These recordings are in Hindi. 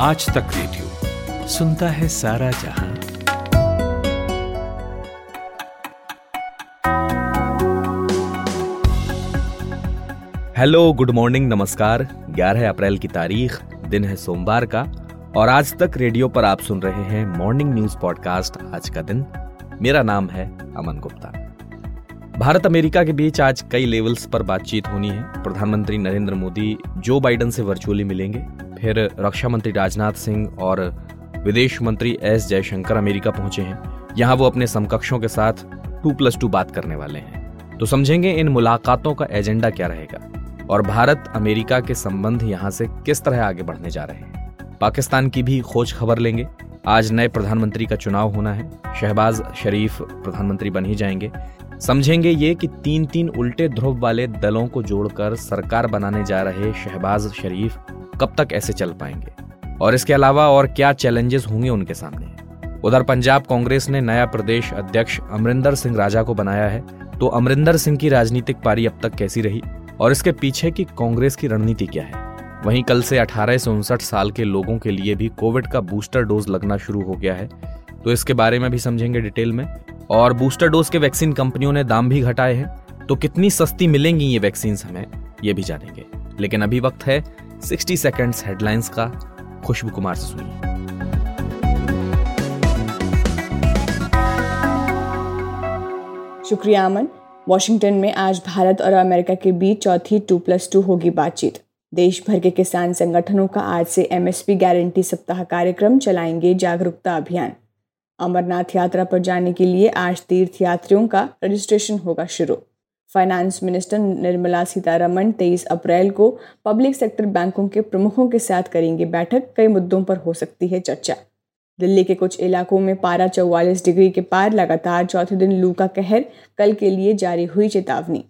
आज तक रेडियो सुनता है सारा जहाँ। हेलो, गुड मॉर्निंग, नमस्कार। 11 अप्रैल की तारीख, दिन है सोमवार का, और आज तक रेडियो पर आप सुन रहे हैं मॉर्निंग न्यूज़ पॉडकास्ट आज का दिन। मेरा नाम है अमन गुप्ता। भारत अमेरिका के बीच आज कई लेवल्स पर बातचीत होनी है। प्रधानमंत्री नरेंद्र मोदी, जो बाइडन से वर्चुअली मिलेंगे फिर रक्षा मंत्री राजनाथ सिंह और विदेश मंत्री एस जयशंकर अमेरिका पहुँचे हैं। यहाँ वो अपने समकक्षों के साथ टू प्लस टू बात करने वाले हैं। तो समझेंगे इन मुलाकातों का एजेंडा क्या रहेगा और भारत अमेरिका के संबंध यहाँ से किस तरह आगे बढ़ने जा रहे हैं। पाकिस्तान की भी खोज खबर लेंगे। आज नए प्रधानमंत्री का चुनाव होना है। शहबाज शरीफ प्रधानमंत्री बन ही जाएँगे। समझेंगे ये कि तीन तीन उल्टे ध्रुव वाले दलों को जोड़कर सरकार बनाने जा रहे शहबाज शरीफ कब तक ऐसे चल पाएँगे? और इसके अलावा और क्या चैलेंजेस होंगे उनके सामने? उधर पंजाब कांग्रेस ने नया प्रदेश अध्यक्ष अमरिंदर सिंह राजा को बनाया है। तो अमरिंदर सिंह की राजनीतिक पारी अब तक कैसी रही? और इसके पीछे की कांग्रेस की रणनीति क्या है? वहीं कल से अठारह से उनसठ साल के लोगों के लिए भी कोविड का बूस्टर डोज लगना शुरू हो गया है। तो इसके बारे में भी समझेंगे डिटेल में। और बूस्टर डोज के वैक्सीन कंपनियों ने दाम भी घटाए हैं। तो कितनी सस्ती मिलेंगी ये वैक्सीन हमें, ये भी जानेंगे। लेकिन अभी वक्त है 60 सेकेंड्स हेडलाइंस का खुशबू कुमार से सुनिए। शुक्रिया अमन। वॉशिंगटन में आज भारत और अमेरिका के बीच चौथी टू प्लस टू होगी बातचीत। देश भर के किसान संगठनों का आज से एमएसपी गारंटी सप्ताह कार्यक्रम चलाएँगे जागरूकता अभियान। अमरनाथ यात्रा पर जाने के लिए आज तीर्थ यात्रियों का रजिस्ट्रेशन होगा शुरू। Finance minister Nirmala Sitharaman 23 April को पब्लिक सेक्टर बैंकों के प्रमुखों के साथ करेंगे बैठक। कई मुद्दों पर हो सकती है चर्चा। दिल्ली के कुछ इलाकों में पारा चौवालीस डिग्री के पार लगातार चौथे दिन लू का कहर, कल के लिए जारी हुई चेतावनी।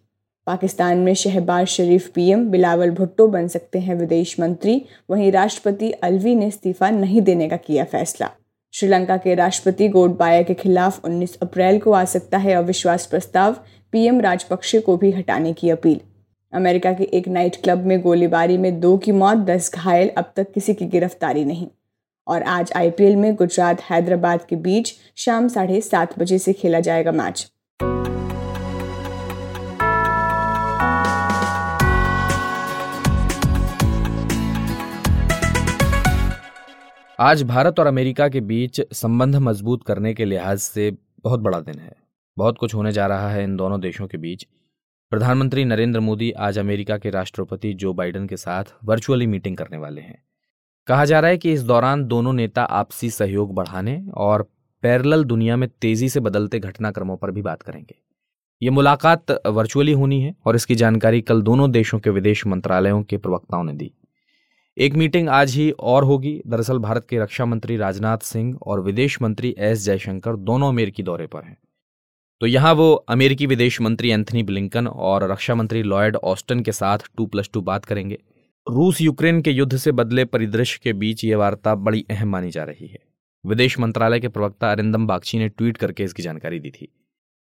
पाकिस्तान में शहबाज शरीफ पीएम बिलावल भुट्टो बन सकते हैं विदेश मंत्री। वहीं राष्ट्रपति अलवी ने इस्तीफा नहीं देने का किया फैसला। श्रीलंका के राष्ट्रपति गोडबाया के खिलाफ 19 अप्रैल को आ सकता है अविश्वास प्रस्ताव। पीएम राजपक्षे को भी हटाने की अपील। अमेरिका के एक नाइट क्लब में गोलीबारी में दो की मौत, दस घायल, अब तक किसी की गिरफ्तारी नहीं। और आज आईपीएल में गुजरात हैदराबाद के बीच शाम साढ़े सात बजे से खेला जाएगा मैच। आज भारत और अमेरिका के बीच संबंध मज़बूत करने के लिहाज से बहुत बड़ा दिन है। बहुत कुछ होने जा रहा है इन दोनों देशों के बीच। प्रधानमंत्री नरेंद्र मोदी आज अमेरिका के राष्ट्रपति जो बाइडन के साथ वर्चुअली मीटिंग करने वाले हैं। कहा जा रहा है कि इस दौरान दोनों नेता आपसी सहयोग बढ़ाने और पैरल दुनिया में तेज़ी से बदलते घटनाक्रमों पर भी बात करेंगे। ये मुलाकात वर्चुअली होनी है और इसकी जानकारी कल दोनों देशों के विदेश मंत्रालयों के प्रवक्ताओं ने दी। एक मीटिंग आज ही और होगी। दरअसल भारत के रक्षा मंत्री राजनाथ सिंह और विदेश मंत्री एस जयशंकर दोनों अमेरिकी दौरे पर हैं। तो यहाँ वो अमेरिकी विदेश मंत्री एंथनी ब्लिंकन और रक्षा मंत्री लॉयड ऑस्टन के साथ टू प्लस टू बात करेंगे। रूस यूक्रेन के युद्ध से बदले परिदृश्य के बीच ये वार्ता बड़ी अहम मानी जा रही है। विदेश मंत्रालय के प्रवक्ता अरिंदम बागची ने ट्वीट करके इसकी जानकारी दी थी।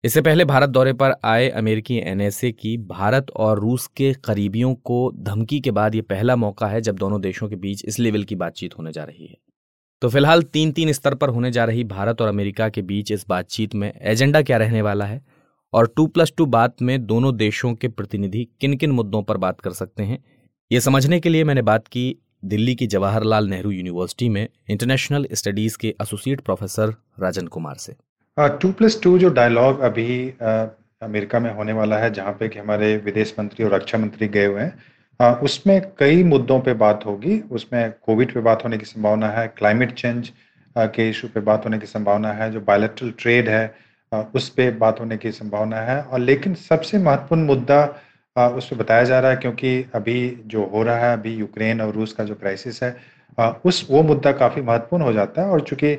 इससे पहले भारत दौरे पर आए अमेरिकी एनएसए की भारत और रूस के करीबियों को धमकी के बाद ये पहला मौका है जब दोनों देशों के बीच इस लेवल की बातचीत होने जा रही है। तो फ़िलहाल तीन तीन स्तर पर होने जा रही भारत और अमेरिका के बीच इस बातचीत में एजेंडा क्या रहने वाला है? और टू प्लस टू बात में दोनों देशों के प्रतिनिधि किन किन मुद्दों पर बात कर सकते हैं? ये समझने के लिए मैंने बात की दिल्ली की जवाहरलाल नेहरू यूनिवर्सिटी में इंटरनेशनल स्टडीज़ के एसोसिएट प्रोफेसर राजन कुमार से। टू प्लस टू जो डायलॉग अभी uh, अमेरिका में होने वाला है जहाँ पे कि हमारे विदेश मंत्री और रक्षा मंत्री गए हुए हैं uh, उसमें कई मुद्दों पे बात होगी। उसमें कोविड पे बात होने की संभावना है क्लाइमेट चेंज uh, के इशू पे बात होने की संभावना है जो बायोलेट्रल ट्रेड है उस पर बात होने की संभावना है। और लेकिन सबसे महत्वपूर्ण मुद्दा उस पर बताया जा रहा है क्योंकि अभी जो हो रहा है अभी यूक्रेन और रूस का जो क्राइसिस है उस वो मुद्दा काफ़ी महत्वपूर्ण हो जाता है। और चूँकि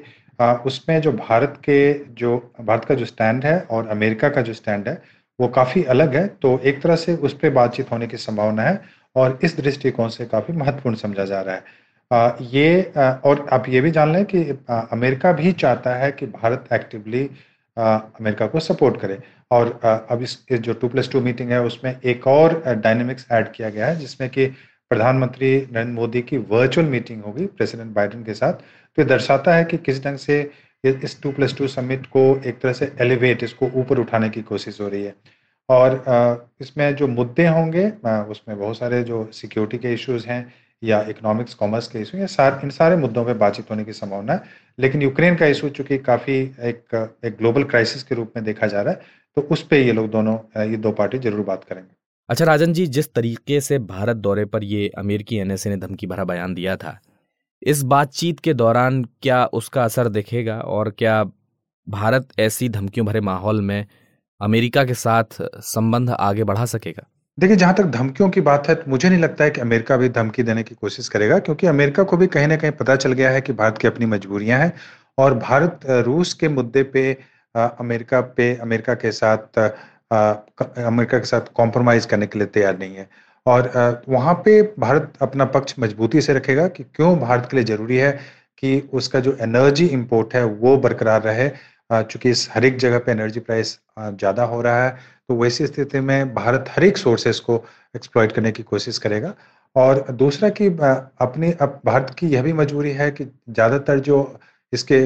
उसमें जो भारत के जो भारत का जो स्टैंड है और अमेरिका का जो स्टैंड है वो काफ़ी अलग है। तो एक तरह से उस पर बातचीत होने की संभावना है। और इस दृष्टिकोण से काफ़ी महत्वपूर्ण समझा जा रहा है। आ, ये आ, और आप ये भी जान लें कि आ, अमेरिका भी चाहता है कि भारत एक्टिवली अमेरिका को सपोर्ट करे। और अब इस, इस जो टू प्लस टू मीटिंग है उसमें एक और डायनेमिक्स ऐड किया गया है जिसमें कि प्रधानमंत्री नरेंद्र मोदी की वर्चुअल मीटिंग होगी प्रेसिडेंट बाइडेन के साथ। तो ये दर्शाता है कि किस ढंग से इस टू प्लस टू समिट को एक तरह से एलिवेट इसको ऊपर उठाने की कोशिश हो रही है। और इसमें जो मुद्दे होंगे उसमें बहुत सारे जो सिक्योरिटी के इश्यूज़ हैं या इकोनॉमिक्स कॉमर्स के इशू या सार, इन सारे मुद्दों पे बातचीत होने की संभावना है। लेकिन यूक्रेन का इशू चूँकि काफ़ी एक एक ग्लोबल क्राइसिस के रूप में देखा जा रहा है तो उस पर ये लोग दोनों ये दो पार्टी ज़रूर बात करेंगे। अच्छा राजन जी जिस तरीके से भारत दौरे पर ये अमेरिकी एनएसए ने धमकी भरा बयान दिया था इस बातचीत के दौरान क्या उसका असर दिखेगा और क्या भारत ऐसी धमकियों भरे माहौल में अमेरिका के साथ संबंध आगे बढ़ा सकेगा। देखिए, जहाँ तक धमकियों की बात है तो मुझे नहीं लगता है कि अमेरिका भी धमकी देने की कोशिश करेगा, क्योंकि अमेरिका को भी कहीं ना कहीं पता चल गया है कि भारत की अपनी मजबूरियाँ हैं और भारत रूस के मुद्दे पे अमेरिका पे, अमेरिका के साथ अमेरिका के साथ कॉम्प्रोमाइज करने के लिए तैयार नहीं है। और वहाँ पे भारत अपना पक्ष मजबूती से रखेगा कि क्यों भारत के लिए ज़रूरी है कि उसका जो एनर्जी इम्पोर्ट है वो बरकरार रहे चूँकि इस हर एक जगह पे एनर्जी प्राइस ज़्यादा हो रहा है तो वैसी स्थिति में भारत हर एक सोर्सेस को एक्सप्लॉयट करने की कोशिश करेगा। और दूसरा कि अपनी, अब भारत की यह भी मजबूरी है कि ज़्यादातर जो इसके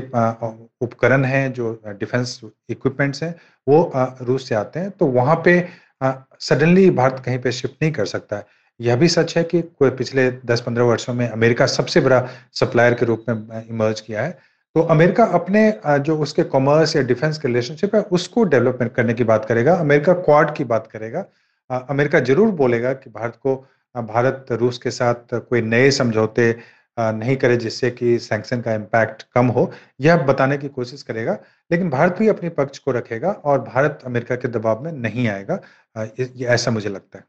उपकरण हैं, जो डिफेंस इक्विपमेंट्स हैं, वो रूस से आते हैं तो वहाँ पे सडनली भारत कहीं पे शिफ्ट नहीं कर सकता है। यह भी सच है कि कोई पिछले 10-15 वर्षों में अमेरिका सबसे बड़ा सप्लायर के रूप में इमर्ज किया है। तो अमेरिका अपने जो उसके कॉमर्स या डिफेंस के रिलेशनशिप है, उसको डेवलपमेंट करने की बात करेगा, अमेरिका क्वाड की बात करेगा। अमेरिका ज़रूर बोलेगा कि भारत को भारत रूस के साथ कोई नए समझौते नहीं करे जिससे कि सैंक्शन का इम्पैक्ट कम हो। यह बताने की कोशिश करेगा, लेकिन भारत भी अपने पक्ष को रखेगा और भारत अमेरिका के दबाव में नहीं आएगा। ऐसा मुझे लगता है।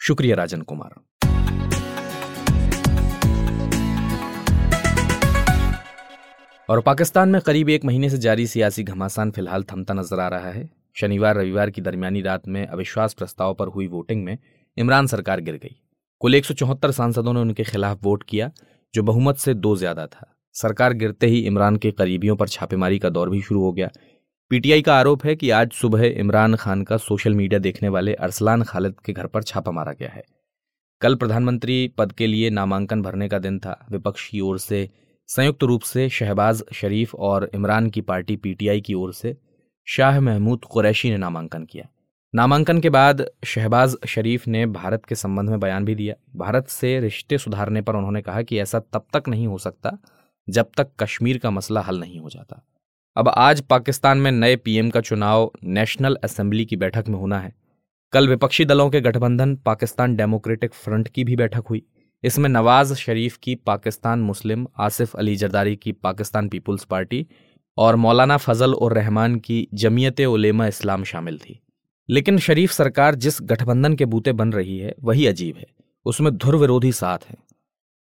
शुक्रिया राजन कुमार। और पाकिस्तान में करीब एक महीने से जारी सियासी घमासान फ़िलहाल थमता नज़र आ रहा है। शनिवार, रविवार की दरमियानी रात में अविश्वास प्रस्ताव पर हुई वोटिंग में इमरान सरकार गिर गई। कुल एक सांसदों ने उनके खिलाफ वोट किया, जो बहुमत से दो ज़्यादा था। सरकार गिरते ही इमरान के करीबियों पर छापेमारी का दौर भी शुरू हो गया। पीटीआई का आरोप है कि आज सुबह इमरान खान का सोशल मीडिया देखने वाले अरसलान खालिद के घर पर छापा मारा गया है। कल प्रधानमंत्री पद के लिए नामांकन भरने का दिन था। विपक्ष की ओर से संयुक्त रूप से शहबाज शरीफ और इमरान की पार्टी पीटीआई की ओर से शाह महमूद कुरैशी ने नामांकन किया। नामांकन के बाद शहबाज शरीफ ने भारत के संबंध में बयान भी दिया। भारत से रिश्ते सुधारने पर उन्होंने कहा कि ऐसा तब तक नहीं हो सकता जब तक कश्मीर का मसला हल नहीं हो जाता। अब आज पाकिस्तान में नए पीएम का चुनाव नेशनल असेंबली की बैठक में होना है। कल विपक्षी दलों के गठबंधन पाकिस्तान डेमोक्रेटिक फ्रंट की भी बैठक हुई। इसमें नवाज़ शरीफ की पाकिस्तान मुस्लिम, आसिफ अली जरदारी की पाकिस्तान पीपुल्स पार्टी और मौलाना फजल और रहमान की जमीयत उलेमा इस्लाम शामिल थी। लेकिन शरीफ सरकार जिस गठबंधन के बूते बन रही है, वही अजीब है। उसमें धुर विरोधी साथ हैं।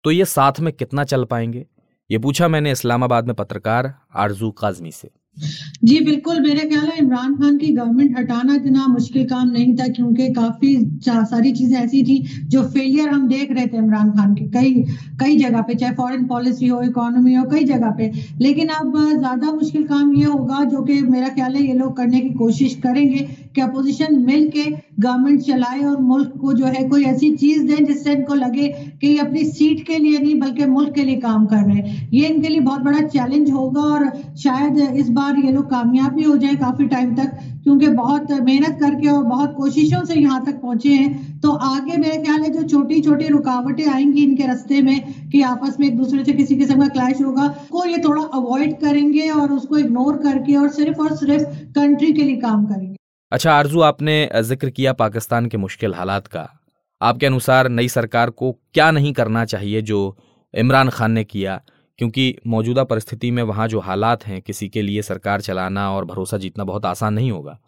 तो ये साथ में कितना चल पाएँगे? ये पूछा मैंने इस्लामाबाद में पत्रकार आरज़ू काजमी से। जी, बिल्कुल, मेरे ख्याल है इमरान खान की गवर्नमेंट हटाना इतना मुश्किल काम नहीं था क्योंकि काफ़ी सारी चीज़ें ऐसी थी जो फेलियर हम देख रहे थे इमरान खान के। कई कई जगह पे, चाहे फॉरेन पॉलिसी हो इकोनॉमी हो, कई जगह पे। लेकिन अब ज़्यादा मुश्किल काम ये होगा जो कि मेरा ख्याल है ये लोग करने की कोशिश करेंगे। कि अपोजिशन मिल के गवर्नमेंट चलाए और मुल्क को जो है कोई ऐसी चीज़ दें जिससे इनको लगे कि ये अपनी सीट के लिए नहीं, बल्कि मुल्क के लिए काम कर रहे हैं। ये इनके लिए बहुत बड़ा चैलेंज होगा और शायद इस बार ये लोग कामयाब भी हो जाए काफ़ी टाइम तक, क्योंकि बहुत मेहनत करके और बहुत कोशिशों से यहाँ तक पहुँचे हैं। तो आगे मेरे ख्याल है जो छोटी छोटी रुकावटें आएँगी इनके रास्ते में कि आपस में एक दूसरे से किसी किस्म का क्लैश होगा, को ये थोड़ा अवॉइड करेंगे और उसको इग्नोर करके और सिर्फ़ और सिर्फ़ कंट्री के लिए काम करेंगे। अच्छा आरज़ू, आपने ज़िक्र किया पाकिस्तान के मुश्किल हालात का। आपके अनुसार नई सरकार को क्या नहीं करना चाहिए जो इमरान खान ने किया? क्योंकि मौजूदा परिस्थिति में वहाँ जो हालात हैं, किसी के लिए सरकार चलाना और भरोसा जीतना बहुत आसान नहीं होगा।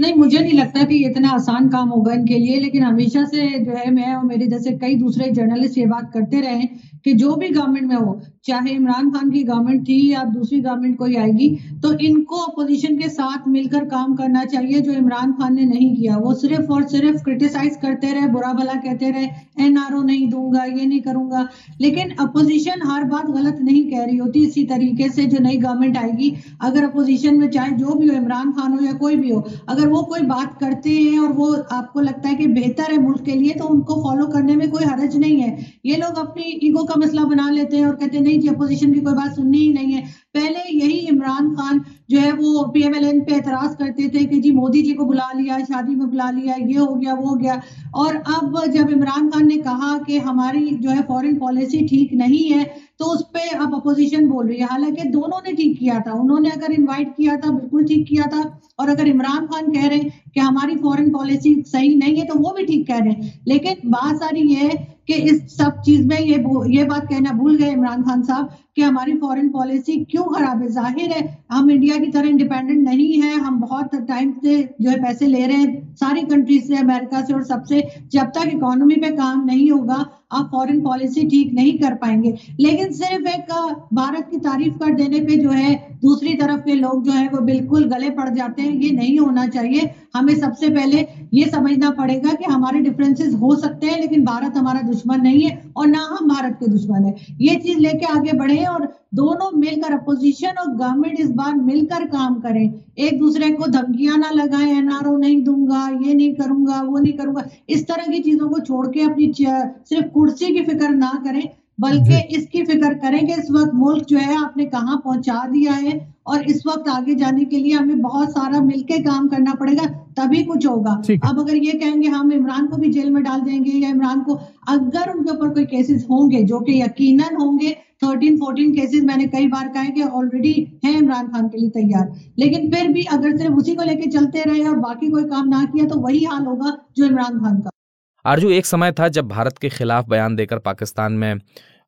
नहीं, मुझे नहीं लगता कि इतना आसान काम होगा इनके लिए, लेकिन हमेशा से जो है, मैं और मेरे जैसे कई दूसरे जर्नलिस्ट ये बात करते रहे कि जो भी गवर्नमेंट में हो चाहे इमरान खान की गवर्नमेंट थी या दूसरी गवर्नमेंट कोई आएगी तो इनको अपोजिशन के साथ मिलकर काम करना चाहिए, जो इमरान खान ने नहीं किया। वो सिर्फ़ और सिर्फ़ क्रिटिसाइज करते रहे, बुरा भला कहते रहे, एनआरओ नहीं दूँगा, ये नहीं करूँगा। लेकिन अपोजिशन हर बात गलत नहीं कह रही होती, इसी तरीके से जो नई गवर्नमेंट आएगी, अगर अपोजिशन में चाहे जो भी हो, इमरान खान हो या कोई भी हो, अगर वो कोई बात करते हैं और वो आपको लगता है कि बेहतर है मुल्क के लिए तो उनको फॉलो करने में कोई हरज नहीं है। ये लोग अपनी ईगो का मसला बना लेते हैं और कहते नहीं जी अपोजिशन की कोई बात सुननी ही नहीं है। पहले यही इमरान खान जो है वो पीएमएलएन पे एतराज़ करते थे कि जी मोदी जी को बुला लिया, शादी में बुला लिया, ये हो गया, वो हो गया। और अब जब इमरान खान ने कहा कि हमारी जो है फॉरेन पॉलिसी ठीक नहीं है तो उस पर अब अपोजिशन बोल रही है। हालाँकि दोनों ने ठीक किया था। उन्होंने अगर इनवाइट किया था, बिल्कुल ठीक किया था। और अगर इमरान खान कह रहे हैं कि हमारी फॉरेन पॉलिसी सही नहीं है तो वो भी ठीक कह रहे हैं। लेकिन बात सारी ये है कि इस सब चीज़ में ये ये बात कहना भूल गए इमरान खान साहब कि हमारी फॉरेन पॉलिसी क्यों खराब है? ज़ाहिर है, हम इंडिया की तरह इंडिपेंडेंट नहीं है, हम बहुत टाइम से जो है पैसे ले रहे हैं, सारी कंट्रीज़ से, अमेरिका से और सबसे, जब तक इकोनॉमी पे काम नहीं होगा आप फॉरेन पॉलिसी ठीक नहीं कर पाएँगे। लेकिन सिर्फ़ एक भारत की तारीफ़ कर देने पे जो है, दूसरी तरफ़ के लोग जो है, वो बिल्कुल गले पड़ जाते हैं। ये नहीं होना चाहिए। हमें सबसे पहले ये समझना पड़ेगा कि हमारे डिफरेंसेस हो सकते हैं, लेकिन भारत हमारा दुश्मन नहीं है और ना हम भारत के दुश्मन है। ये चीज़ लेके आगे बढ़े और दोनों मिलकर अपोजिशन और गवर्नमेंट इस बार मिलकर काम करें। एक दूसरे को धमकियाँ ना लगाएँ, एनआरओ नहीं दूँगा, ये नहीं करूँगा, वो नहीं करूँगा। इस तरह की चीज़ों को छोड़ के अपनी सिर्फ़ कुर्सी की फ़िक्र ना करें बल्कि इसकी फ़िक्र करें कि इस वक्त मुल्क जो है आपने कहाँ पहुँचा दिया है और इस वक्त आगे जाने के लिए हमें बहुत सारा मिलके काम करना पड़ेगा तभी कुछ होगा। अब अगर ये कहेंगे हम इमरान को भी जेल में डाल देंगे या इमरान को अगर उनके ऊपर कोई केसेस होंगे जो कि यकीनन होंगे थर्टीन फोर्टीन केसेस मैंने कई बार कहे कि ऑलरेडी है इमरान खान के लिए तैयार। लेकिन फिर भी अगर सिर्फ़ उसी को लेके चलते रहे और बाकी कोई काम ना किया तो वही हाल होगा जो इमरान खान का। आरज़ू, एक समय था जब भारत के खिलाफ बयान देकर पाकिस्तान में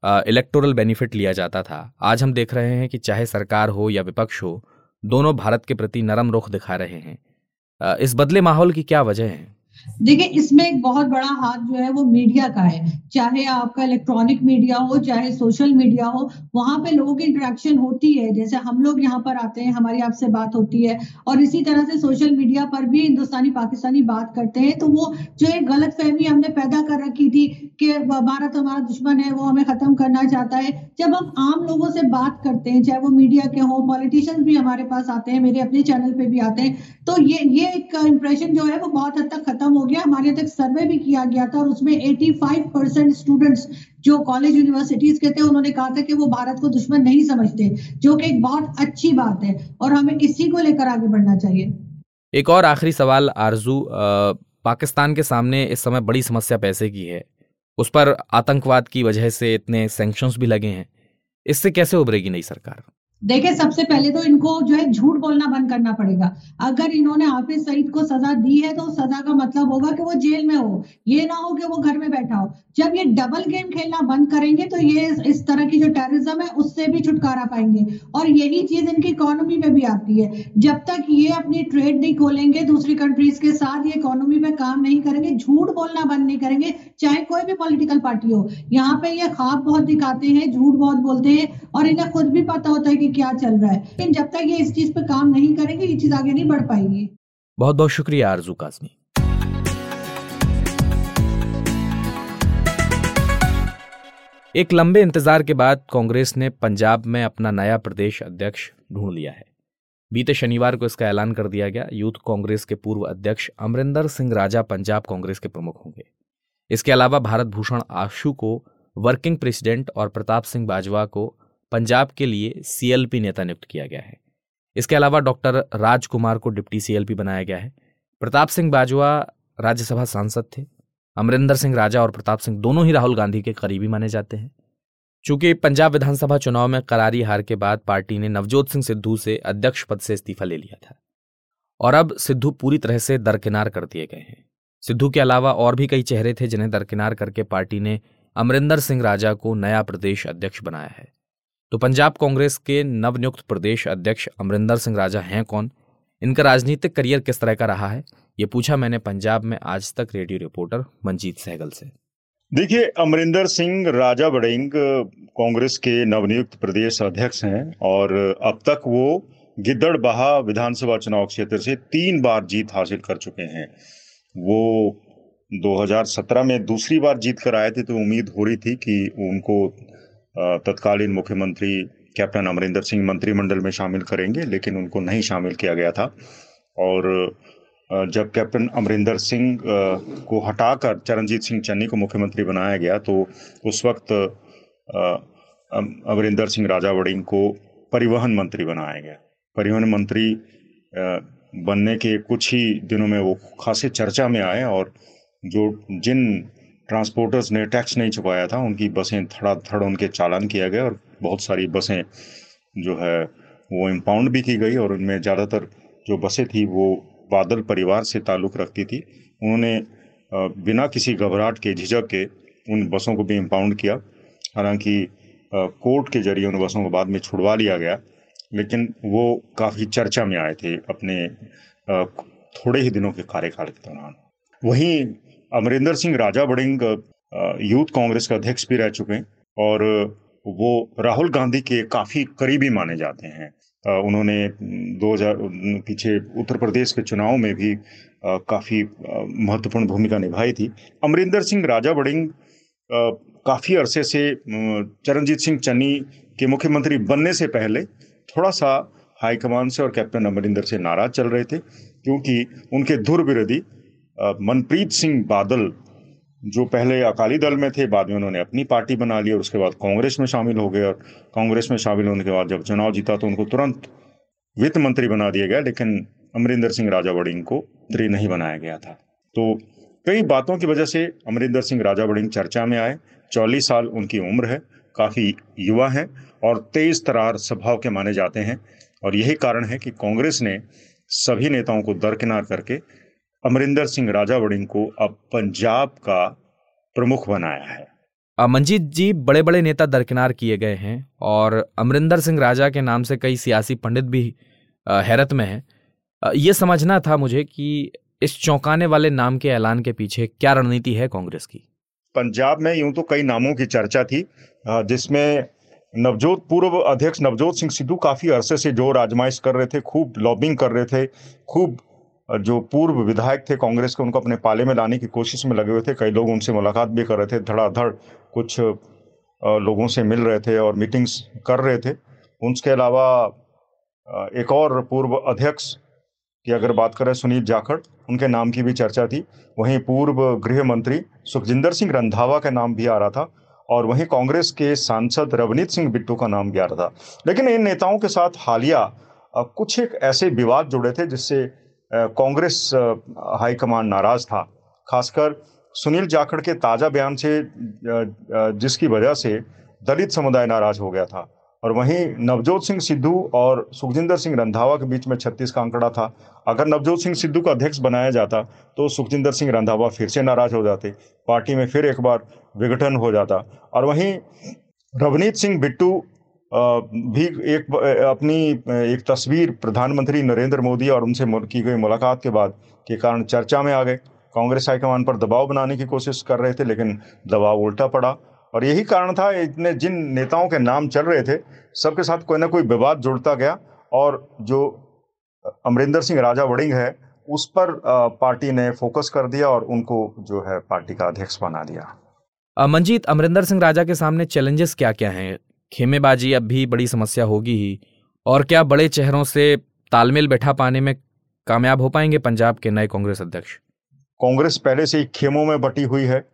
इलेक्टोरल बेनिफिट लिया जाता था। आज हम देख रहे हैं कि चाहे सरकार हो या विपक्ष हो, दोनों भारत के प्रति नरम रुख दिखा रहे हैं। इस बदले माहौल की क्या वजह है? देखिए, इसमें एक बहुत बड़ा हाथ जो है वो मीडिया का है। चाहे आपका इलेक्ट्रॉनिक मीडिया हो, चाहे सोशल मीडिया हो, वहाँ पे लोगों की इंटरेक्शन होती है। जैसे हम लोग यहाँ पर आते हैं, हमारी आपसे बात होती है और इसी तरह से सोशल मीडिया पर भी हिंदुस्तानी, पाकिस्तानी बात करते हैं। तो वो जो एक गलत फहमी हमने पैदा कर रखी थी कि भारत हमारा दुश्मन है, वो हमें खत्म करना चाहता है। जब हम आम लोगों से बात करते हैं, चाहे वो मीडिया के हों, पॉलिटिशियंस भी हमारे पास आते हैं, मेरे अपने चैनल पे भी आते हैं तो ये ये एक इंप्रेशन जो है वो बहुत हद तक खत्म हो गया। हमारे तक सर्वे भी किया गया था और उसमें 85 परसेंट स्टूडेंट्स जो कॉलेज यूनिवर्सिटीज के थे, उन्होंने कहा था कि वो भारत को दुश्मन नहीं समझते, जो कि एक बहुत अच्छी बात है और हमें इसी को लेकर आगे बढ़ना चाहिए। एक और आखिरी सवाल, आरज़ू पाकिस्तान के सामने इस समय बड़ी समस्या पैसे की है। उस पर आतंकवाद की वजह से इतने सैंक्शंस भी लगे हैं। इससे कैसे उभरेगी नई सरकार? देखिए, सबसे पहले तो इनको जो है झूठ बोलना बंद करना पड़ेगा। अगर इन्होंने हाफिज सईद को सजा दी है तो सजा का मतलब होगा कि वो जेल में हो। ये ना हो कि वो घर में बैठा हो। जब ये डबल गेम खेलना बंद करेंगे तो ये इस तरह की जो टेररिज्म है, उससे भी छुटकारा पाएँगे। और यही चीज़ इनकी इकोनॉमी में भी आती है। जब तक ये अपनी ट्रेड नहीं खोलेंगे, दूसरी कंट्रीज़ के साथ ये इकोनॉमी में काम नहीं करेंगे, झूठ बोलना बंद नहीं करेंगे, चाहे कोई भी पॉलिटिकल पार्टी हो। यहाँ पे ये ख्वाब बहुत दिखाते हैं, झूठ बहुत बोलते हैं, और इन्हें खुद भी पता होता है कि क्या चल रहा है? लेकिन जब तक ये इस चीज़ पे काम नहीं करेंगे, ये चीज़ आगे नहीं बढ़ पाएगी। बहुत बहुत शुक्रिया, आरज़ू काजमी। एक लंबे इंतज़ार के बाद कांग्रेस ने पंजाब में अपना नया प्रदेश अध्यक्ष ढूंढ लिया है। बीते शनिवार को इसका ऐलान कर दिया गया। यूथ कांग्रेस के पूर्व अध्यक्ष अमरिंदर सिंह राजा पंजाब कांग्रेस के प्रमुख होंगे। इसके अलावा भारत भूषण आशु को वर्किंग प्रेसिडेंट और प्रताप सिंह बाजवा को पंजाब के लिए सीएलपी नेता नियुक्त किया गया है। इसके अलावा डॉक्टर राजकुमार को डिप्टी सीएलपी बनाया गया है। प्रताप सिंह बाजवा राज्यसभा सांसद थे। अमरिंदर सिंह राजा और प्रताप सिंह दोनों ही राहुल गांधी के करीबी माने जाते हैं। चूँकि पंजाब विधानसभा चुनाव में करारी हार के बाद पार्टी ने नवजोत सिंह सिद्धू से अध्यक्ष पद से इस्तीफा ले लिया था और अब सिद्धू पूरी तरह से दरकिनार कर दिए गए हैं। सिद्धू के अलावा और भी कई चेहरे थे जिन्हें दरकिनार करके पार्टी ने अमरिंदर सिंह राजा को नया प्रदेश अध्यक्ष बनाया है। तो पंजाब कांग्रेस के नवनियुक्त प्रदेश अध्यक्ष अमरिंदर सिंह राजा हैं कौन? इनका राजनीतिक करियर किस तरह का रहा है? ये पूछा मैंने पंजाब में आज तक रेडियो रिपोर्टर मंजीत सहगल से। देखिए, अमरिंदर सिंह राजा बड़ेंग कांग्रेस के नवनियुक्त प्रदेश अध्यक्ष हैं और अब तक वो गिद्दड़बाहा विधानसभा चुनाव क्षेत्र से तीन बार जीत हासिल कर चुके हैं। वो 2017 में दूसरी बार जीत कर आए थे तो उम्मीद हो रही थी कि उनको तत्कालीन मुख्यमंत्री कैप्टन अमरिंदर सिंह मंत्रिमंडल में शामिल करेंगे, लेकिन उनको नहीं शामिल किया गया था। और जब कैप्टन अमरिंदर सिंह को हटाकर चरणजीत सिंह चन्नी को मुख्यमंत्री बनाया गया तो उस वक्त अमरिंदर सिंह राजा वड़िंग को परिवहन मंत्री बनाया गया। परिवहन मंत्री बनने के कुछ ही दिनों में वो खासे चर्चा में आए और जो जिन ट्रांसपोर्टर्स ने टैक्स नहीं छुपाया था, उनकी बसें थड़ा थड़ उनके चालान किया गया और बहुत सारी बसें जो है वो इम्पाउंड भी की गई और उनमें ज़्यादातर जो बसें थी वो बादल परिवार से ताल्लुक़ रखती थी। उन्होंने बिना किसी घबराहट के, झिझक के उन बसों को भी इम्पाउंड किया। हालाँकि कोर्ट के ज़रिए उन बसों को बाद में छुड़वा लिया गया, लेकिन वो काफ़ी चर्चा में आए थे अपने थोड़े ही दिनों के कार्यकाल के दौरान। वहीं अमरिंदर सिंह राजा बड़िंग यूथ कांग्रेस का अध्यक्ष भी रह चुके हैं और वो राहुल गांधी के काफ़ी करीबी माने जाते हैं। उन्होंने 2000 पीछे उत्तर प्रदेश के चुनाव में भी काफ़ी महत्वपूर्ण भूमिका निभाई थी। अमरिंदर सिंह राजा बड़िंग काफ़ी अरसे से चरणजीत सिंह चन्नी के मुख्यमंत्री बनने से पहले थोड़ा सा हाईकमान से और कैप्टन अमरिंदर से नाराज़ चल रहे थे, क्योंकि उनके धुर विरोधी मनप्रीत सिंह बादल, जो पहले अकाली दल में थे, बाद में उन्होंने अपनी पार्टी बना ली और उसके बाद कांग्रेस में शामिल हो गए और कांग्रेस में शामिल होने के बाद जब चुनाव जीता तो उनको तुरंत वित्त मंत्री बना दिया गया लेकिन अमरिंदर सिंह राजा वड़िंग को मंत्री नहीं बनाया गया था। तो कई बातों की वजह से अमरिंदर सिंह राजा वड़िंग चर्चा में आए। चौलीस साल उनकी उम्र है, काफ़ी युवा हैं और तेज तरार स्वभाव के माने जाते हैं और यही कारण है कि कांग्रेस ने सभी नेताओं को दरकिनार करके अमरिंदर सिंह राजा वड़िंग को अब पंजाब का प्रमुख बनाया है। मंजीत जी बड़े बड़े नेता दरकिनार किए गए हैं और अमरिंदर सिंह राजा के नाम से कई सियासी पंडित भी हैरत में हैं। ये समझना था मुझे कि इस चौंकाने वाले नाम के ऐलान के पीछे क्या रणनीति है कांग्रेस की। पंजाब में यूँ तो कई नामों की चर्चा थी जिसमें नवजोत पूर्व अध्यक्ष नवजोत सिंह सिद्धू काफ़ी अरसे से ज़ोर आजमाइश कर रहे थे खूब लॉबिंग कर रहे थे खूब जो पूर्व विधायक थे कांग्रेस के, उनको अपने पाले में लाने की कोशिश में लगे हुए थे। कई लोग उनसे मुलाकात भी कर रहे थे, धड़ाधड़ कुछ लोगों से मिल रहे थे और मीटिंग्स कर रहे थे। उनके अलावा एक और पूर्व अध्यक्ष की अगर बात करें, सुनील जाखड़, उनके नाम की भी चर्चा थी। वहीं पूर्व गृह मंत्री सुखजिंदर सिंह रंधावा का नाम भी आ रहा था और वहीं कांग्रेस के सांसद रवनीत सिंह बिट्टू का नाम भी आ रहा था। लेकिन इन नेताओं के साथ हालिया कुछ एक ऐसे विवाद जुड़े थे जिससे कांग्रेस हाईकमान नाराज़ था। खासकर सुनील जाखड़ के ताज़ा बयान से जिसकी वजह से दलित समुदाय नाराज़ हो गया था। और वहीं नवजोत सिंह सिद्धू और सुखजिंदर सिंह रंधावा के बीच में छत्तीस का आंकड़ा था। अगर नवजोत सिंह सिद्धू का अध्यक्ष बनाया जाता तो सुखजिंदर सिंह रंधावा फिर से नाराज़ हो जाते। पार्टी में फिर एक बार विघटन हो जाता। और वहीं रवनीत सिंह बिट्टू भी एक, अपनी, एक तस्वीर प्रधानमंत्री नरेंद्र मोदी और उनसे की गई मुलाकात के बाद के कारण चर्चा में आ गए। कांग्रेस हाईकमान पर दबाव बनाने की कोशिश कर रहे थे, लेकिन दबाव उल्टा पड़ा। और यही कारण था, इतने, जिन नेताओं के नाम चल रहे थे, सबके साथ कोई ना कोई विवाद जुड़ता गया। और जो अमरिंदर सिंह राजा वड़िंग है, उस पर पार्टी ने फोकस कर दिया और उनको जो है पार्टी का अध्यक्ष बना दिया। मंजीत, अमरिंदर सिंह राजा के सामने चैलेंजेस क्या क्या हैं? खेमेबाजी अब भी बड़ी समस्या होगी ही। और क्या बड़े चेहरों से तालमेल बैठा पाने में कामयाब हो पाएँगे पंजाब के नए कांग्रेस अध्यक्ष? कांग्रेस पहले से ही खेमों में बटी हुई है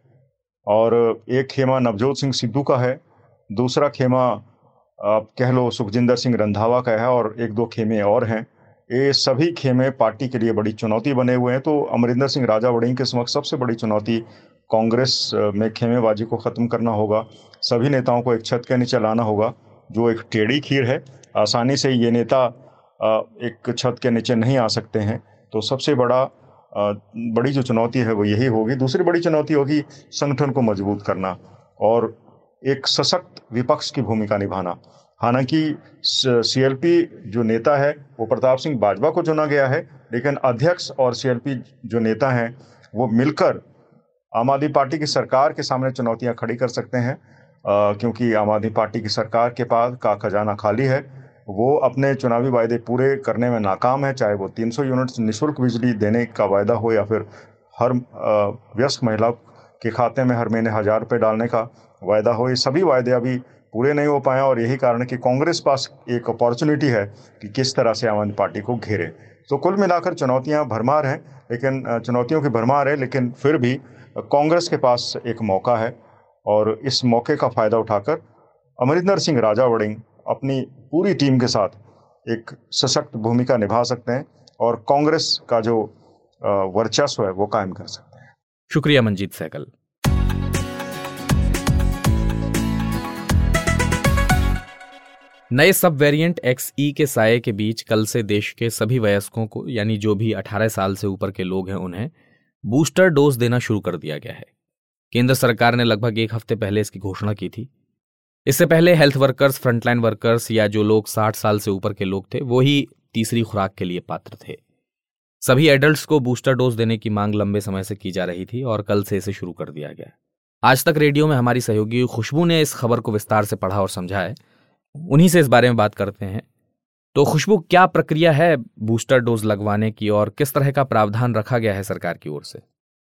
और एक खेमा नवजोत सिंह सिद्धू का है, दूसरा खेमा आप कह लो सुखजिंदर सिंह रंधावा का है और एक दो खेमे और हैं। ये सभी खेमे पार्टी के लिए बड़ी चुनौती बने हुए हैं। तो अमरिंदर सिंह राजा वड़िंग के समक्ष सबसे बड़ी चुनौती कांग्रेस में खेमेबाजी को ख़त्म करना होगा। सभी नेताओं को एक छत के नीचे लाना होगा, जो एक टेढ़ी खीर है। आसानी से ये नेता एक छत के नीचे नहीं आ सकते हैं। तो सबसे बड़ा बड़ी जो चुनौती है वो यही होगी। दूसरी बड़ी चुनौती होगी संगठन को मज़बूत करना और एक सशक्त विपक्ष की भूमिका निभाना। हालाँकि सीएलपी जो नेता है, वो प्रताप सिंह बाजवा को चुना गया है, लेकिन अध्यक्ष और सीएलपी जो नेता हैं, वो मिलकर आम आदमी पार्टी की सरकार के सामने चुनौतियाँ खड़ी कर सकते हैं क्योंकि आम आदमी पार्टी की सरकार के पास का खजाना खाली है। वो अपने चुनावी वायदे पूरे करने में नाकाम है, चाहे वो 300 यूनिट्स निःशुल्क बिजली देने का वायदा हो या फिर हर व्यस्क महिला के खाते में हर महीने हज़ार रुपये डालने का वायदा हो। ये सभी वायदे अभी पूरे नहीं हो पाए और यही कारण कि कांग्रेस पास एक अपॉर्चुनिटी है कि किस तरह से आम आदमी पार्टी को घेरे। तो कुल मिलाकर चुनौतियाँ भरमार हैं, लेकिन चुनौतियों की भरमार है, लेकिन फिर भी कांग्रेस के पास एक मौका है और इस मौके का फ़ायदा उठाकर अमरिंदर सिंह राजा वड़िंग अपनी पूरी टीम के साथ एक सशक्त भूमिका निभा सकते हैं और कांग्रेस का जो वर्चस्व है वो कायम कर सकते हैं। शुक्रिया मंजीत सहगल। नए सब वेरिएंट एक्स ई के साय के बीच कल से देश के सभी वयस्कों को, यानी जो भी 18 साल से ऊपर के लोग हैं उन्हें बूस्टर डोज देना शुरू कर दिया गया है। केंद्र सरकार ने लगभग एक हफ़्ते पहले इसकी घोषणा की थी। इससे पहले हेल्थ वर्कर्स, फ्रंटलाइन वर्कर्स या जो लोग 60 साल से ऊपर के लोग थे, वो ही तीसरी खुराक के लिए पात्र थे। सभी एडल्ट्स को बूस्टर डोज देने की मांग लंबे समय से की जा रही थी और कल से इसे शुरू कर दिया गया। आज तक रेडियो में हमारी सहयोगी खुशबू ने इस खबर को विस्तार से पढ़ा और समझा है। उन्हीं से इस बारे में बात करते हैं। तो खुशबू क्या प्रक्रिया है बूस्टर डोज लगवाने की और किस तरह का प्रावधान रखा गया है सरकार की ओर से?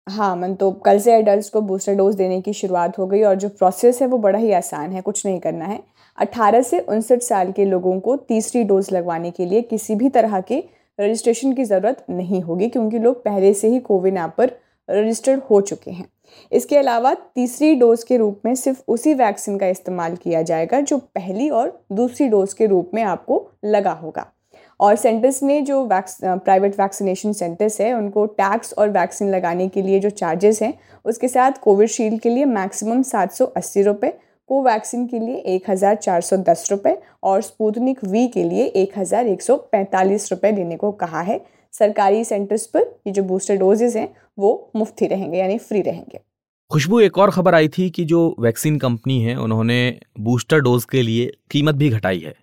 हाँ मन तो कल से एडल्ट को बूस्टर डोज देने की शुरुआत हो गई और जो प्रोसेस है वो बड़ा ही आसान है, कुछ नहीं करना है। 18 से उनसठ साल के लोगों को तीसरी डोज लगवाने के लिए किसी भी तरह के रजिस्ट्रेशन की ज़रूरत नहीं होगी क्योंकि लोग पहले से ही कोविन ऐप पर रजिस्टर्ड हो चुके हैं। इसके अलावा तीसरी डोज के रूप में सिर्फ़ उसी वैक्सीन का इस्तेमाल किया जाएगा जो पहली और दूसरी डोज के रूप में आपको लगा होगा। और सेंटर्स ने जो वैक्स प्राइवेट वैक्सीनेशन सेंटर्स है, उनको टैक्स और वैक्सीन लगाने के लिए जो चार्जेस हैं, उसके साथ कोविशील्ड के लिए मैक्सिमम सात सौ अस्सी रुपये कोवैक्सीन के लिए एक हज़ार चार सौ दस रुपये और स्पूतनिक वी के लिए एक हज़ार एक सौ पैंतालीस रुपये देने को कहा है। सरकारी सेंटर्स पर ये जो बूस्टर डोजेज हैं वो मुफ़्त ही रहेंगे यानी फ्री रहेंगे। खुशबू एक और खबर आई थी कि जो वैक्सीन कंपनी है उन्होंने बूस्टर डोज के लिए कीमत भी घटाई है।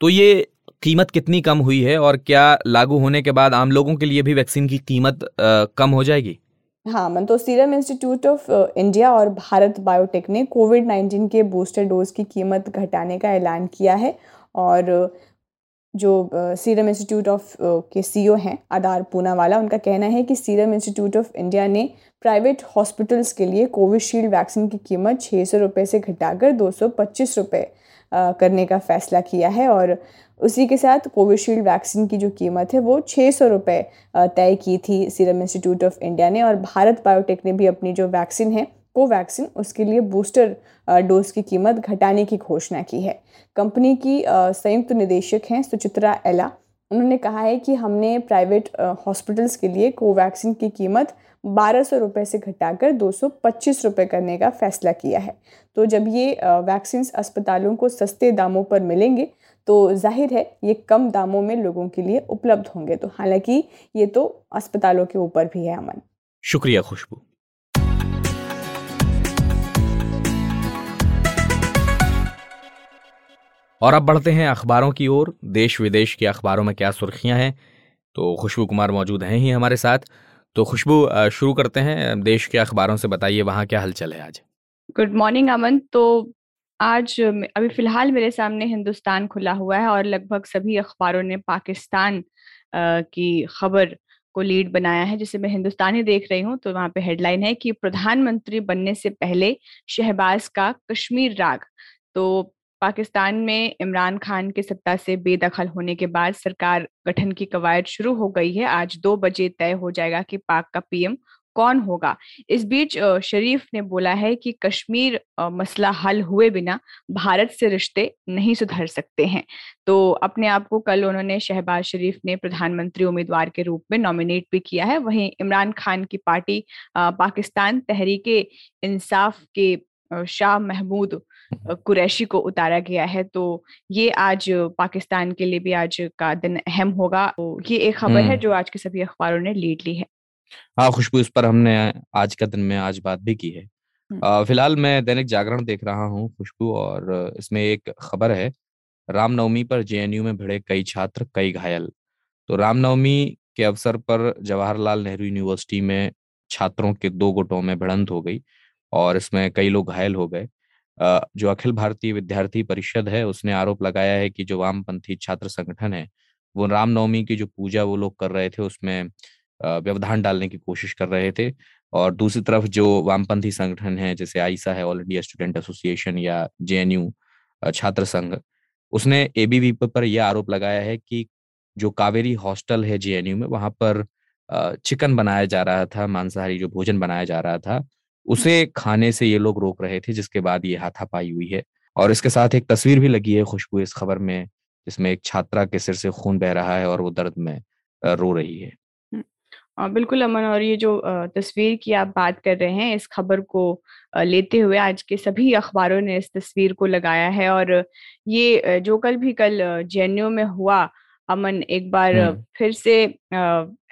तो ये कीमत कितनी कम हुई है और क्या लागू होने के बाद आम लोगों के लिए भी वैक्सीन की कीमत आ, कम हो जाएगी? हाँ मन तो सीरम इंस्टीट्यूट ऑफ़ इंडिया और भारत बायोटेक ने कोविड नाइन्टीन के बूस्टर डोज की कीमत घटाने का ऐलान किया है और जो सीरम इंस्टीट्यूट ऑफ़ के सीईओ हैं, आधार पूनावाला, उनका कहना है कि सीरम इंस्टीट्यूट ऑफ़ इंडिया ने प्राइवेट हॉस्पिटल्स के लिए कोविशील्ड वैक्सीन की कीमत छः सौ रुपये से घटाकर दो सौ पच्चीस रुपये करने का फ़ैसला किया है और उसी के साथ कोविशील्ड वैक्सीन की जो कीमत है वो छः सौ रुपये तय की थी सीरम इंस्टीट्यूट ऑफ़ इंडिया ने और भारत बायोटेक ने भी अपनी जो वैक्सीन है कोवैक्सीन उसके लिए बूस्टर डोज की कीमत घटाने की घोषणा की है। कंपनी की संयुक्त निदेशक हैं सुचित्रा एला। उन्होंने कहा है कि हमने प्राइवेट हॉस्पिटल्स के लिए कोवैक्सीन की कीमत बारह सौ रुपये से घटाकर दो सौ पच्चीस रुपये करने का फैसला किया है। तो जब ये वैक्सीन अस्पतालों को सस्ते दामों पर मिलेंगे तो ज़ाहिर है ये कम दामों में लोगों के लिए उपलब्ध होंगे। तो हालाँकि ये तो अस्पतालों के ऊपर भी है अमन। शुक्रिया खुशबू। और अब बढ़ते हैं अखबारों की ओर। देश विदेश के अखबारों में क्या सुर्खियाँ हैं? तो खुशबू कुमार मौजूद हैं ही हमारे साथ। तो खुशबू शुरू करते हैं। देश के अखबारों से बताइए, वहाँ क्या हलचल है आज? Good morning Aman. तो आज अभी फ़िलहाल मेरे सामने हिंदुस्तान खुला हुआ है और लगभग सभी अखबारों ने पाकिस्तान की खबर को लीड बनाया है, जिसे मैं हिंदुस्तान देख रही हूँ। तो वहाँ पे हेडलाइन है कि प्रधानमंत्री बनने से पहले शहबाज का कश्मीर राग। तो पाकिस्तान में इमरान खान के सत्ता से बेदखल होने के बाद सरकार गठन की कवायद शुरू हो गई है। आज दो बजे तय हो जाएगा कि पाक का पीएम कौन होगा। इस बीच शरीफ ने बोला है कि कश्मीर मसला हल हुए बिना भारत से रिश्ते नहीं सुधर सकते हैं। तो अपने आप को कल उन्होंने शहबाज शरीफ ने प्रधानमंत्री उम्मीदवार के रूप में नॉमिनेट भी किया है। वहीं इमरान खान की पार्टी पाकिस्तान तहरीके इंसाफ के शाह महमूद कुरैशी को उतारा गया है तो ये आज पाकिस्तान के लिए भी आज का दिन अहम होगा। तो ये एक खबर है जो आज के सभी अखबारों ने लीड ली है। हाँ खुशबू इस पर हमने आज का दिन में आज बात भी की है। फ़िलहाल मैं दैनिक जागरण देख रहा हूँ खुशबू और इसमें एक खबर है रामनवमी पर जेएनयू में भिड़े कई छात्र कई घायल। तो रामनवमी के अवसर पर जवाहरलाल नेहरू यूनिवर्सिटी में छात्रों के दो गुटों में भिड़ंत हो गई और इसमें कई लोग घायल हो गए। जो अखिल भारतीय विद्यार्थी परिषद है, उसने आरोप लगाया है कि जो वामपंथी छात्र संगठन है, वो रामनवमी की जो पूजा वो लोग कर रहे थे, उसमें व्यवधान डालने की कोशिश कर रहे थे। और दूसरी तरफ़ जो वामपंथी संगठन है, जैसे आईसा है ऑल इंडिया स्टूडेंट एसोसिएशन या जेएनयू छात्र संघ, उसने एबीवीपी पर यह आरोप लगाया है कि जो कावेरी हॉस्टल है जेएनयू में, वहाँ पर चिकन बनाया जा रहा था, मांसाहारी जो भोजन बनाया जा रहा था। उसे खाने से ये लोग रोक रहे थे, जिसके बाद ये हाथापाई हुई है। और इसके साथ एक तस्वीर भी लगी है खुशबू इस खबर में, जिसमें एक छात्रा के सिर से खून बह रहा है और वो दर्द में रो रही है। बिल्कुल अमन और ये जो तस्वीर की आप बात कर रहे हैं, इस खबर को लेते हुए आज के सभी अखबारों ने इस तस्वीर को लगाया है। और ये जो कल भी कल जेएनयू में हुआ अमन एक बार हम्म। फिर से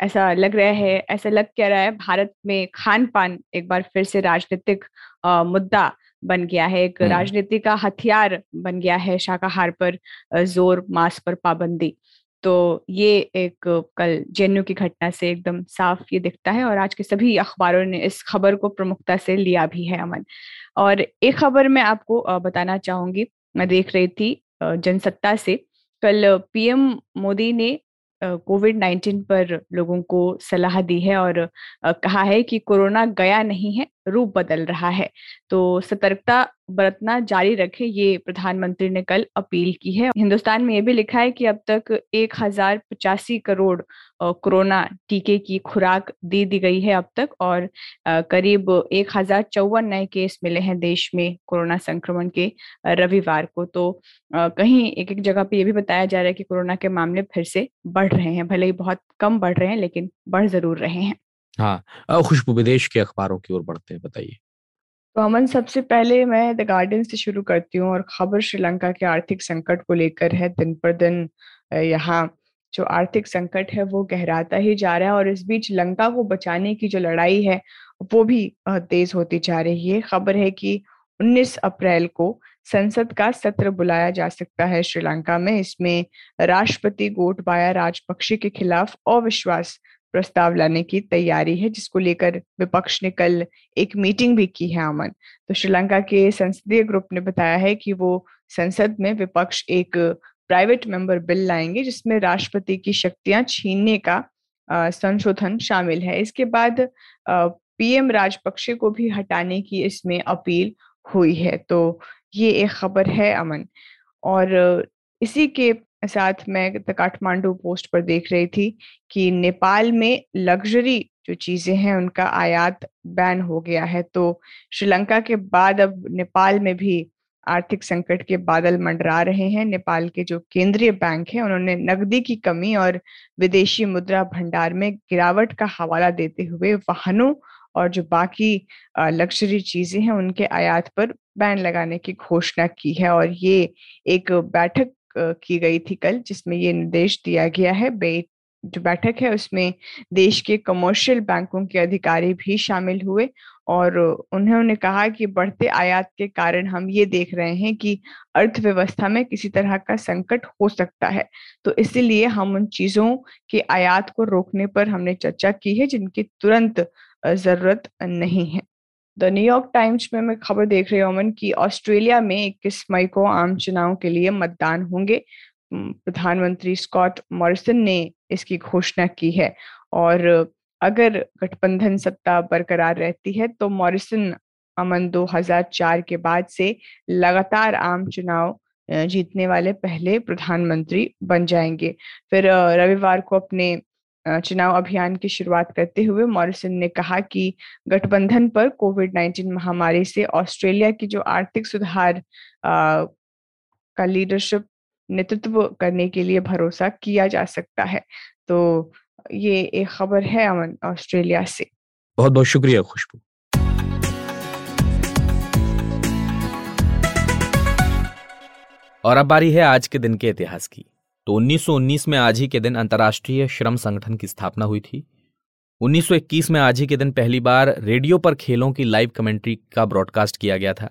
ऐसा लग रहा है ऐसा लग क्या रहा है भारत में खान पान एक बार फिर से राजनीतिक मुद्दा बन गया है। एक हम्म। राजनीति का हथियार बन गया है शाकाहार पर ज़ोर मांस पर पाबंदी। तो ये एक कल जेएनयू की घटना से एकदम साफ़ ये दिखता है और आज के सभी अखबारों ने इस खबर को प्रमुखता से लिया भी है अमन। और एक खबर मैं आपको बताना चाहूँगी। मैं देख रही थी जनसत्ता से। कल पीएम मोदी ने कोविड नाइन्टीन पर लोगों को सलाह दी है और कहा है कि कोरोना गया नहीं है, रूप बदल रहा है। तो सतर्कता बरतना जारी रखे, ये प्रधानमंत्री ने कल अपील की है। हिंदुस्तान में ये भी लिखा है कि अब तक एक हज़ार पचासी करोड़ कोरोना टीके की खुराक दे दी गई है अब तक और करीब एक हज़ार चौवन नए केस मिले हैं देश में कोरोना संक्रमण के रविवार को। तो कहीं एक एक जगह पे ये भी बताया जा रहा है कि कोरोना के मामले फिर से बढ़ रहे हैं। भले ही बहुत कम बढ़ रहे हैं, लेकिन बढ़ ज़रूर रहे हैं। हाँ खुशबू, विदेश के अखबारों की ओर बढ़ते हैं, बताइए। तो अमन, सबसे पहले मैं द गार्डन से शुरू करती हूँ और खबर श्रीलंका के आर्थिक संकट को लेकर है, दिन पर दिन यहाँ जो आर्थिक संकट है वो गहराता ही जा रहा है और इस बीच लंका को बचाने की जो लड़ाई है, वो भी तेज होती जा रही है। खबर है कि 19 अप्रैल को संसद का सत्र बुलाया जा सकता है श्रीलंका में। इसमें राष्ट्रपति गोटबाया राजपक्षे के खिलाफ अविश्वास प्रस्ताव लाने की तैयारी है, जिसको लेकर विपक्ष ने कल एक मीटिंग भी की है अमन। तो श्रीलंका के संसदीय ग्रुप ने बताया है कि वो संसद में विपक्ष एक प्राइवेट मेंबर बिल लाएँगे, जिसमें राष्ट्रपति की शक्तियाँ छीनने का संशोधन शामिल है। इसके बाद पीएम राजपक्षे को भी हटाने की इसमें अपील हुई है। तो ये एक खबर है अमन। और इसी के साथ मैं काठमांडू पोस्ट पर देख रही थी कि नेपाल में लग्जरी जो चीज़ें हैं, उनका आयात बैन हो गया है। तो श्रीलंका के बाद अब नेपाल में भी आर्थिक संकट के बादल मंडरा रहे हैं। नेपाल के जो केंद्रीय बैंक है, उन्होंने नकदी की कमी और विदेशी मुद्रा भंडार में गिरावट का हवाला देते हुए वाहनों और जो बाकी लग्जरी चीज़ें हैं, उनके आयात पर बैन लगाने की घोषणा की है। और ये एक बैठक की गई थी कल, जिसमें ये निर्देश दिया गया है। बे, जो बैठक है, उसमें देश के कमर्शियल बैंकों के अधिकारी भी शामिल हुए और उन्होंने कहा कि बढ़ते आयात के कारण हम ये देख रहे हैं कि अर्थव्यवस्था में किसी तरह का संकट हो सकता है। तो इसीलिए हम उन चीज़ों के आयात को रोकने पर हमने चर्चा की है, जिनकी तुरंत ज़रूरत नहीं है। द न्यूयॉर्क टाइम्स में मैं खबर देख रही हूँ, अमन, की ऑस्ट्रेलिया में इक्कीस मई को आम चुनाव के लिए मतदान होंगे। प्रधानमंत्री स्कॉट मॉरिसन ने इसकी घोषणा की है और अगर गठबंधन सत्ता बरकरार रहती है तो मॉरिसन अमन 2004 के बाद से लगातार आम चुनाव जीतने वाले पहले प्रधानमंत्री बन जाएँगे। फिर रविवार को अपने चुनाव अभियान की शुरुआत करते हुए मॉरिसन ने कहा कि गठबंधन पर कोविड 19 महामारी से ऑस्ट्रेलिया की जो आर्थिक सुधार आ, का लीडरशिप नेतृत्व करने के लिए भरोसा किया जा सकता है। तो ये एक खबर है अमन ऑस्ट्रेलिया से। बहुत बहुत शुक्रिया खुशबू। और अब बारी है आज के दिन के इतिहास की। तो 1919 में आज ही के दिन अंतर्राष्ट्रीय श्रम संगठन की स्थापना हुई थी। 1921 में आज ही के दिन पहली बार रेडियो पर खेलों की लाइव कमेंट्री का ब्रॉडकास्ट किया गया था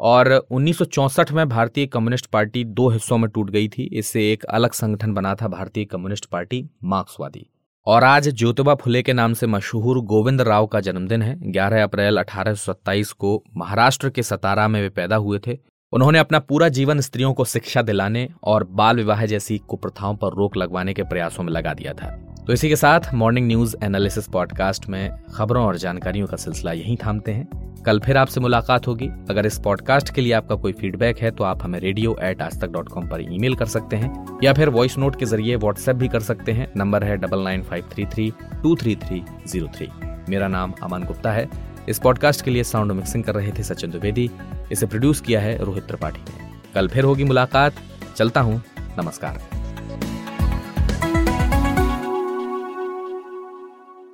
और 1964 में भारतीय कम्युनिस्ट पार्टी दो हिस्सों में टूट गई थी। इससे एक अलग संगठन बना था भारतीय कम्युनिस्ट पार्टी, मार्क्सवादी। और आज ज्योतिबा फुले के नाम से मशहूर गोविंद राव का जन्मदिन है। 11 अप्रैल अठारह सौ सत्ताईस को महाराष्ट्र के सतारा में वे पैदा हुए थे। उन्होंने अपना पूरा जीवन स्त्रियों को शिक्षा दिलाने और बाल विवाह जैसी कुप्रथाओं पर रोक लगवाने के प्रयासों में लगा दिया था। तो इसी के साथ मॉर्निंग न्यूज़ एनालिसिस पॉडकास्ट में खबरों और जानकारियों का सिलसिला यहीं थामते हैं। कल फिर आपसे मुलाकात होगी। अगर इस पॉडकास्ट के लिए आपका कोई फीडबैक है तो आप हमें रेडियो एट आज तक डॉट कॉम पर ईमेल कर सकते हैं, या फिर वॉइस नोट के ज़रिए व्हाट्सएप भी कर सकते हैं। नंबर है double nine five three three two three three zero three मेरा नाम अमन गुप्ता है। इस पॉडकास्ट के लिए साउंड मिक्सिंग कर रहे थे सचिन द्विवेदी। इसे प्रोड्यूस किया है रोहित त्रिपाठी ने। कल फिर होगी मुलाकात। चलता हूँ। नमस्कार।